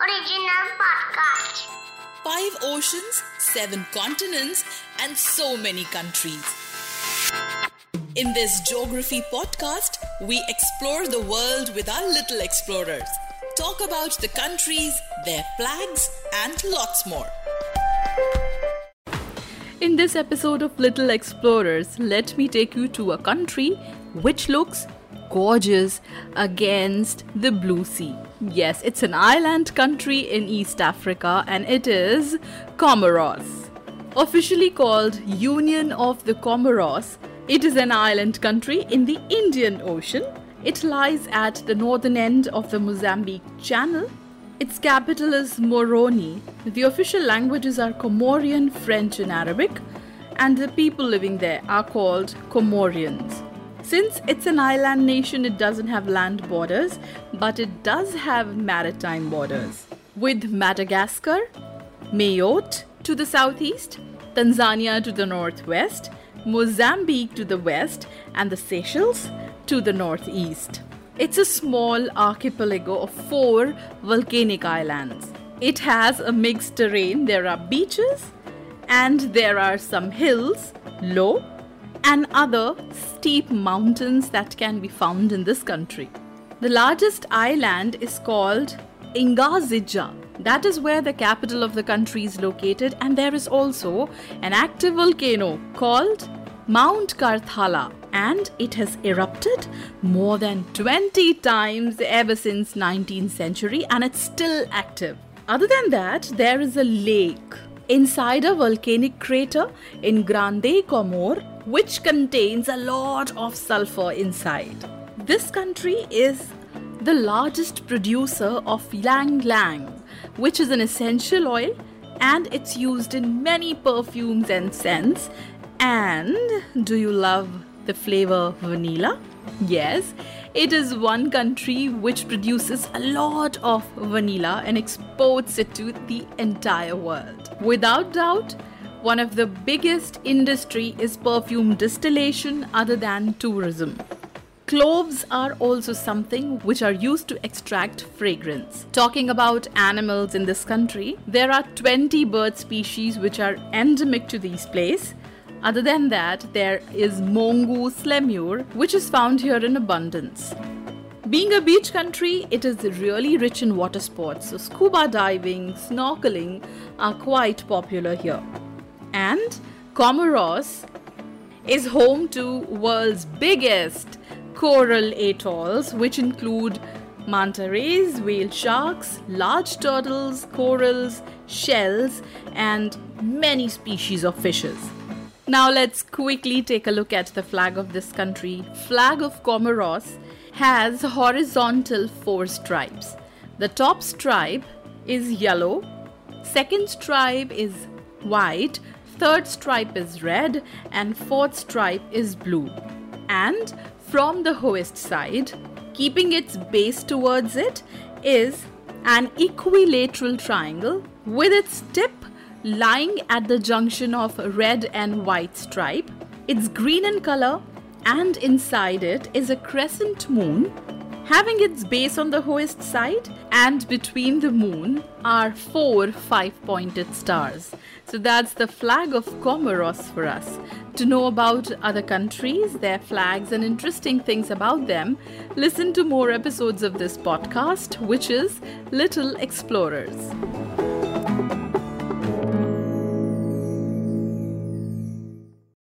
Original podcast. Five oceans, seven continents, and so many countries. In this geography podcast, we explore the world with our little explorers, talk about the countries, their flags, and lots more. In this episode of Little Explorers, let me take you to a country which looks gorgeous against the blue sea. Yes, it's an island country in East Africa and it is Comoros. Officially called Union of the Comoros, it is an island country in the Indian Ocean. It lies at the northern end of the Mozambique Channel its capital is Moroni. The official languages are Comorian, French, and Arabic, and the people living there are called Comorians. Since it's an island nation, it doesn't have land borders, but it does have maritime borders. With Madagascar, Mayotte to the southeast, Tanzania to the northwest, Mozambique to the west, and the Seychelles to the northeast. It's a small archipelago of four volcanic islands. It has a mixed terrain. There are beaches and there are some hills, low, and other steep mountains that can be found in this country. The largest island is called Ingazija. That is where the capital of the country is located, and there is also an active volcano called Mount Karthala and it has erupted more than 20 times ever since 19th century and it's still active. Other than that, there is a lake inside a volcanic crater in Grande Comore which contains a lot of sulfur inside. This country is the largest producer of ylang ylang, which is an essential oil and it's used in many perfumes and scents. And do you love the flavor vanilla? Yes, it is one country which produces a lot of vanilla and exports it to the entire world. Without doubt, one of the biggest industry is perfume distillation other than tourism. Cloves are also something which are used to extract fragrance. Talking about animals in this country, there are 20 bird species which are endemic to these places other than that, there is mongoose lemur, which is found here in abundance. Being a beach country, it is really rich in water sports, so scuba diving, snorkeling are quite popular here. And Comoros is home to world's biggest coral atolls, which include manta rays, whale sharks, large turtles, corals, shells, and many species of fishes. Now let's quickly take a look at the flag of this country. Flag of Comoros has horizontal four stripes. The top stripe is yellow, second stripe is white, third stripe is red, and fourth stripe is blue. And from the hoist side, keeping its base towards it, is an equilateral triangle with its tip lying at the junction of red and white stripe. It's green in color, and inside it is a crescent moon having its base on the hoist side, and between the moon are four five pointed stars. So that's the flag of Comoros for us. To know about other countries, their flags, and interesting things about them, listen to more episodes of this podcast, which is Little Explorers.